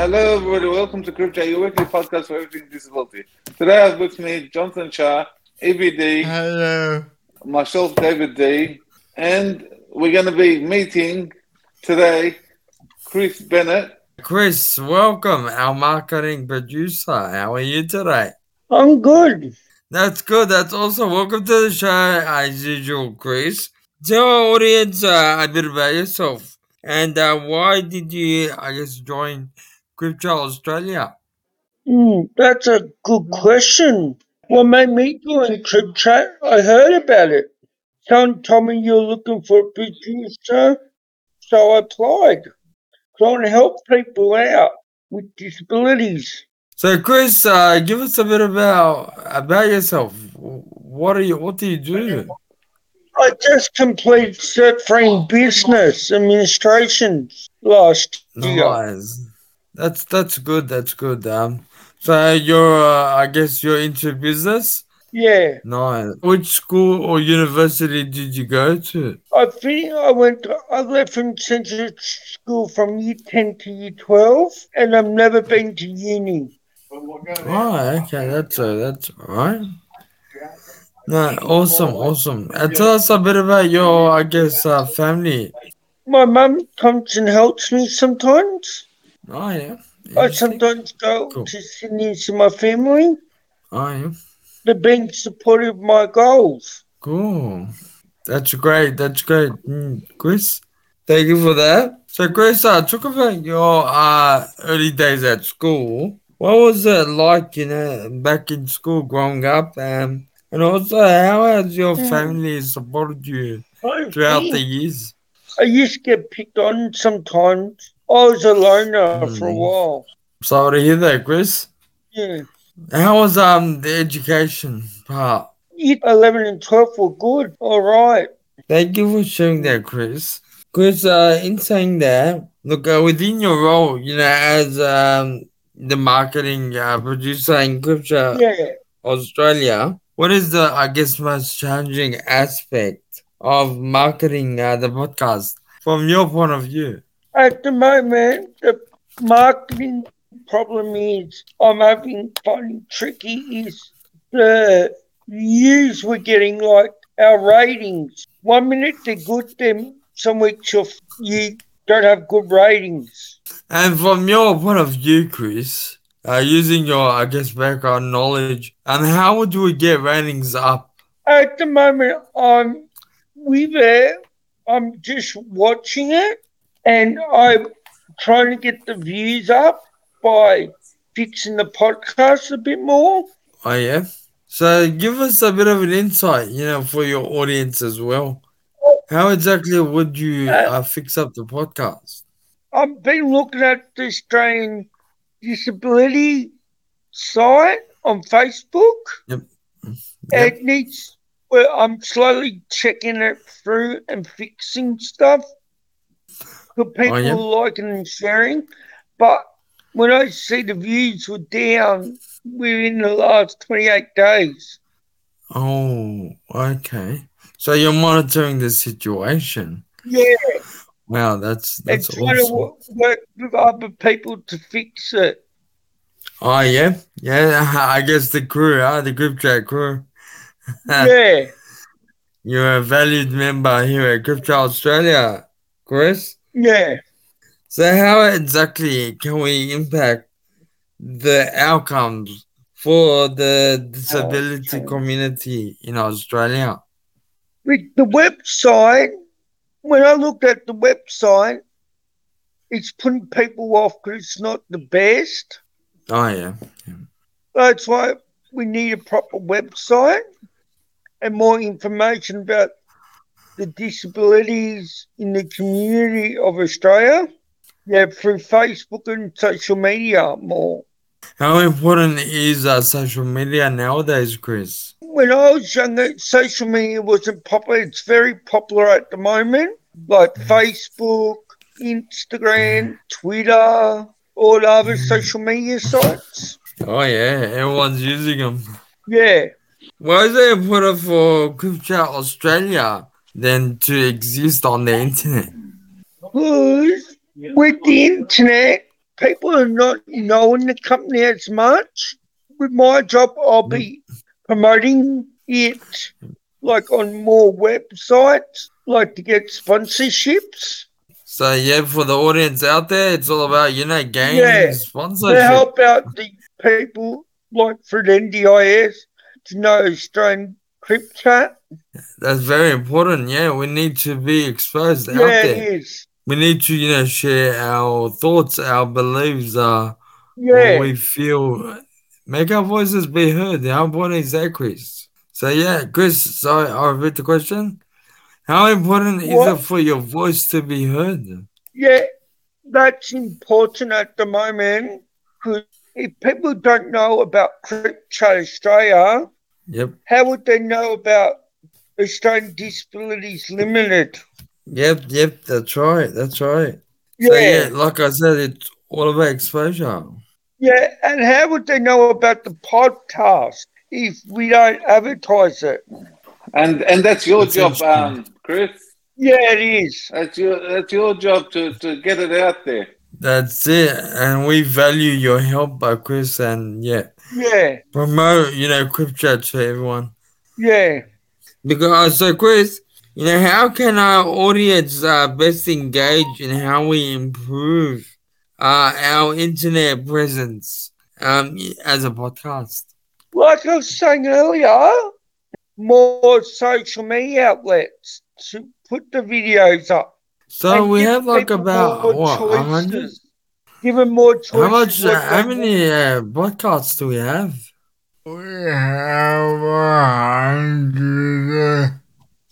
Hello, everybody. Welcome to CripChat, your weekly podcast for everything disability. Today, I have with me Jonathan Shar, ABD, Hello. myself, David D, and we're going to be meeting today Chris Bennett. Chris, welcome, our marketing producer. How are you today? I'm good. That's good. That's awesome. Welcome to the show, as usual, Chris. Tell our audience uh, a bit about yourself and uh, why did you, I guess, join CripChat Australia? Mm, that's a good question. What made me join Chat? I heard about it. Someone told me you're looking for a producer, so I applied. Trying to help people out with disabilities. So, Chris, uh, give us a bit about about yourself. What are you? What do you do? I just completed Cert Free Business Administration last year. That's that's good. That's good. Um, so you're, uh, I guess, you're into business. Yeah. Nice. Which school or university did you go to? I think I went to, I left from central school from year 10 to year 12, and I've never been to uni. Oh, okay, that's uh, that's all right. No, awesome, awesome. Uh, tell us a bit about your, I guess, uh, family. My mum comes and helps me sometimes. Oh yeah. I sometimes go Cool. to Sydney and see my family. I am. They're being supportive of my goals. Cool. That's great. That's great, mm, Chris. Thank you for that. So, Chris, uh, talk about your uh, early days at school. What was it like, you know, back in school growing up? Um, and also, how has your Mm. family supported you throughout the years? I used to get picked on sometimes. I was a loner for a Mm. while. Sorry to hear that, Chris. Yeah. How was um the education part? 11 and 12 were good. All right. Thank you for sharing that, Chris. Chris, uh, in saying that, look, uh, within your role, you know, as um, the marketing uh, producer in CripChat Yeah. Australia, what is the, I guess, most challenging aspect of marketing uh, the podcast from your point of view? At the moment, the marketing problem is I'm having finding tricky is the views we're getting, like our ratings. One minute they're good, then some weeks you don't have good ratings. And from your point of view, Chris, uh, using your, I guess, background knowledge, and how would we get ratings up? At the moment, I'm with it. I'm just watching it, and I'm trying to get the views up by fixing the podcast a bit more. Oh yeah. So give us a bit of an insight, you know, for your audience as well. How exactly would you uh, fix up the podcast? I've been looking at the Australian Disability site on Facebook. Yep. It needs. Well, I'm slowly checking it through and fixing stuff. People liking and sharing, but when I see the views were down within the last 28 days, Oh, okay. So you're monitoring the situation. yeah, Wow, that's and that's trying to awesome. wo- work with other people to fix it. Oh yeah, yeah. I guess the crew, huh? the group chat crew. yeah. You're a valued member here at CripChat Australia, Chris. Yeah. So how exactly can we impact the outcomes for the disability community in Australia? With the website, when I looked at the website, it's putting people off because it's not the best. Oh yeah. That's why we need a proper website and more information about the disabilities in the community of Australia. Yeah, through Facebook and social media more. How important is uh, social media nowadays, Chris? When I was younger, social media wasn't popular. It's very popular at the moment, like mm. Facebook, Instagram, mm. Twitter, all the other mm. social media sites. Oh yeah, everyone's using them. Yeah. Why is it important for CripChat Australia then to exist on the internet? Because with the internet, people are not knowing the company as much. With my job, I'll be promoting it like on more websites, like to get sponsorships. So yeah, for the audience out there, it's all about you know gaining Yeah. sponsorship. to help out the people like for the NDIS to know Australian Crip Chat. That's very important. Yeah, we need to be exposed out Yeah, it there. is. We need to you know share our thoughts, our beliefs, uh, Yeah, what we feel, make our voices be heard. How important is that, Chris? So yeah, Chris. So I repeat the question. How important is it for your voice to be heard? yeah, that's important at the moment because if people don't know about Chat Australia, Yep. how would they know about Australian Disabilities Limited? Yep, yep, that's right, that's right. Yeah, So yeah, like I said, it's all about exposure. yeah, and how would they know about the podcast if we don't advertise it? And and that's your That's job, um, Chris. Yeah, it is. That's your that's your job to, to get it out there. That's it. And we value your help, by Chris, and yeah, Yeah, promote, you know, Chat to everyone. yeah. Because, so Chris, you know, how can our audience uh, best engage in how we improve uh, our internet presence um, as a podcast? Like I was saying earlier, more social media outlets to put the videos up. So and we have like about, what, hundred? choices. Give them more choices. How much, what uh, how many uh, podcasts do we have? We have a hundred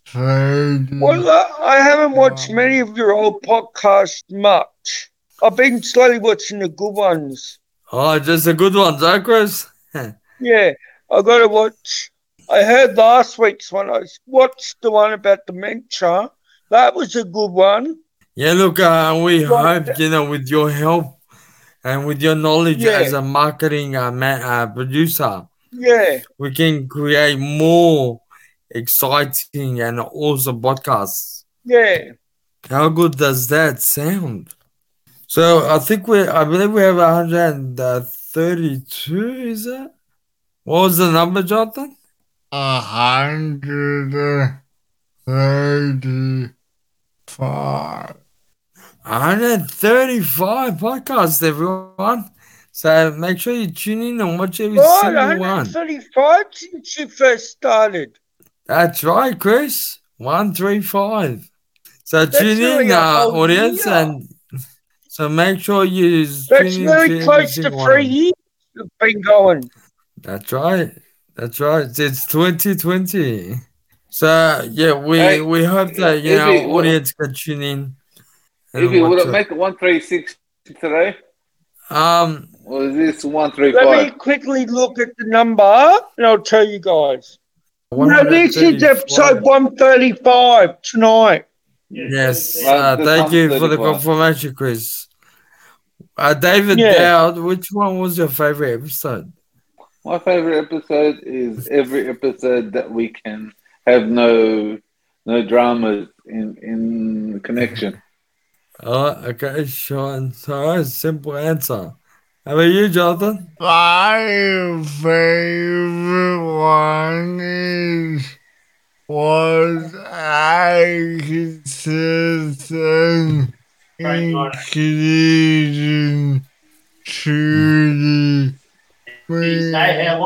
thirty. Well, uh, I haven't watched many of your old podcasts much. I've been slowly watching the good ones. Oh, just the good ones, huh, Chris? Yeah, I got to watch. I heard last week's one. I watched the one about dementia. That was a good one. Yeah, look, uh, we but, hope, you know, with your help and with your knowledge yeah. as a marketing uh, ma- uh, producer, yeah, we can create more exciting and awesome podcasts. Yeah. How good does that sound? So I think we, I believe we have 132, uh, is that What was the number, Jonathan? 132. 135 podcasts, everyone. So make sure you tune in and watch every Right, single one. 135 since you first started. That's right, Chris. 135. So That's tune really in, uh, audience, year. and so make sure you That's every close to three one. years you've been going. That's right. That's right. It's 2020. So yeah, we Hey, we hope that you know Evie, our what- audience can tune in. And If you would watch it it. make one three six today? Um, Or is this one three Let me quickly look at the number and I'll tell you guys. No, this is episode 135 tonight. Yes, Well, uh, thank you for the confirmation, Chris. Uh, David Yeah. Daoud, which one was your favorite episode? My favorite episode is every episode that we can have no no dramas in in connection. Oh, okay, sure. And so simple answer. How about you, Jonathan? My favorite one is was I consistent inclusion to the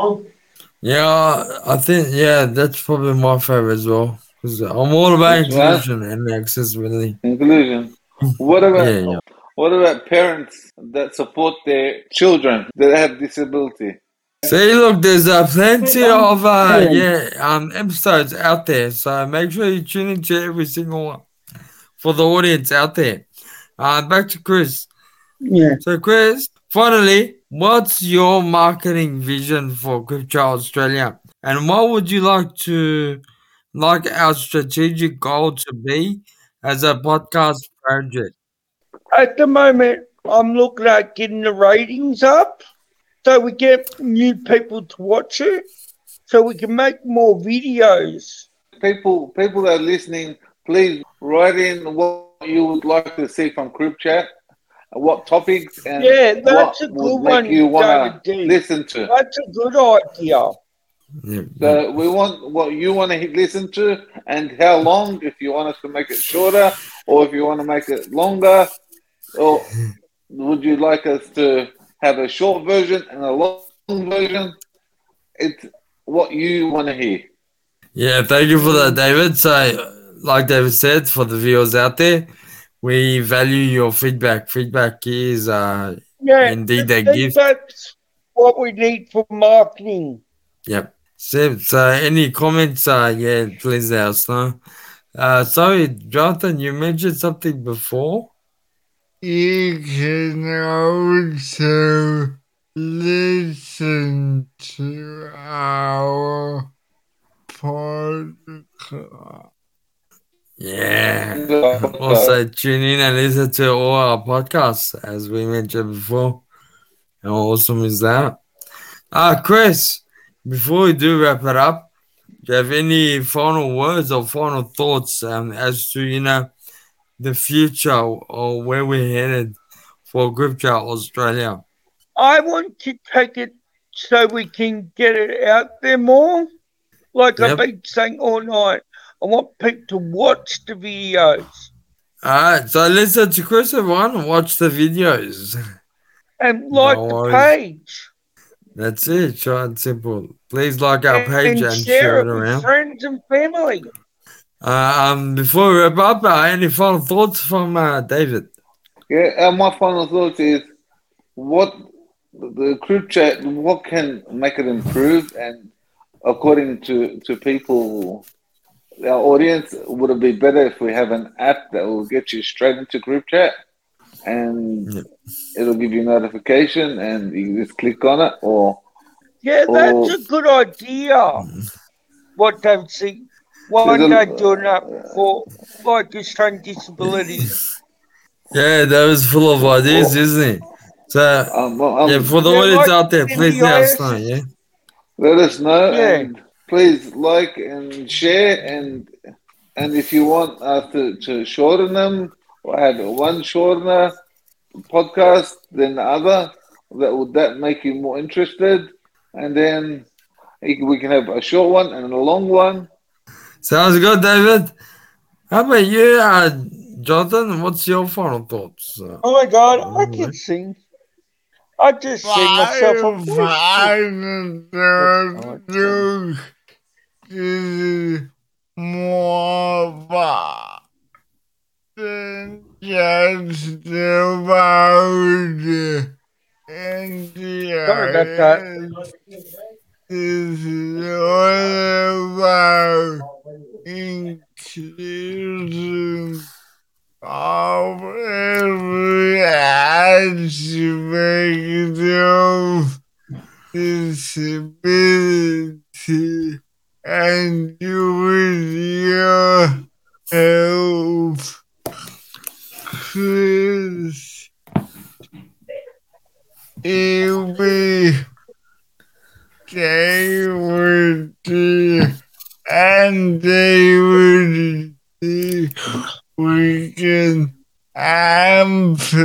Yeah, I think yeah, that's probably my favorite as well. Because I'm all about Which one? inclusion and accessibility. Inclusion. What about Yeah, yeah. what about parents that support their children that have disability? See, look, there's uh, plenty of uh, yeah um episodes out there, so make sure you tune into every single one for the audience out there. Uh, back to Chris. Yeah. So, Chris, finally, what's your marketing vision for CripChat Australia, and what would you like to like our strategic goal to be as a podcast project? At the moment, I'm looking at getting the ratings up so we get new people to watch it so we can make more videos. People people that are listening, please write in what you would like to see from CripChat what topics and Yeah, that's a good would make one, you want David to listen to. That's a good idea. Yeah, So we want what you want to listen to and how long. If you want us to make it shorter, or if you want to make it longer, or would you like us to have a short version and a long version? It's what you want to hear. Yeah, thank you for that, David. So, like David said, for the viewers out there, we value your feedback. Feedback is uh, Yeah, Indeed, the they give- feedback's what we need for marketing. Yep. So, so any comments? Uh, yeah, please let us know. Uh, sorry, Jonathan, you mentioned something before. You can also listen to our podcast. Yeah. Also, tune in and listen to all our podcasts, as we mentioned before. How awesome is that? Uh, Chris, before we do wrap it up, do you have any final words or final thoughts um, as to, you know, the future or where we're headed for CripChat Australia? I want to take it so we can get it out there more. Like Yep. I've been saying all night, I want people to watch the videos Alright, so listen to Chris everyone and watch the videos. and like No the page. That's it, short and simple. Please like our and, page and, share it with around. friends and family. Uh, um, before we wrap up, uh, any final thoughts from uh, David? Yeah, and my final thought is what the group chat, what can make it improve? And according to, to people, our audience, would it be better if we have an app that will get you straight into group chat and Yep. it'll give you notification and you just click on it? Or Yeah, that's Oh. a good idea. What they've seen. Why There's a- they're doing that for like Australian disabilities. Yeah, that was full of ideas, isn't it? So, um, well, um, yeah, for the Yeah, audience like out there, please let us know, NDIS. yeah? let us know Yeah. and please like and share and and if you want us to, to shorten them or have one shortener podcast than the other that would that make you more interested and then we can have a short one and a long one Sounds good, David. How about you, uh, Jonathan? What's your final thoughts? Oh my god, I Alright. can sing. I just sing myself a voice. Final thought is more about than just about India. Sorry about that. This is all about inclusion of every aspect of disability and with your help, Chris, it will they would do, and they would do, we can amplify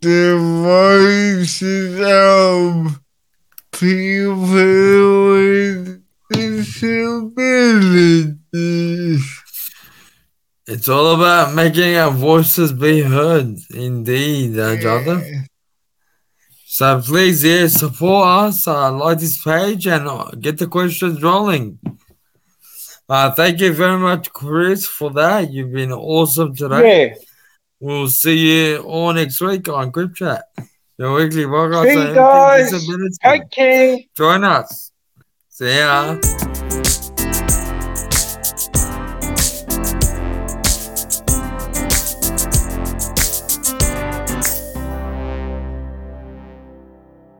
the voices of people with disabilities. it's all about making our voices be heard, indeed, uh, Jonathan. So please, yeah, support us, uh, like this page, and uh, get the questions rolling. Uh, thank you very much, Chris, for that. You've been awesome today. Yeah. We'll see you all next week on CripChat, your weekly podcast. See you guys. care. Join us. See ya.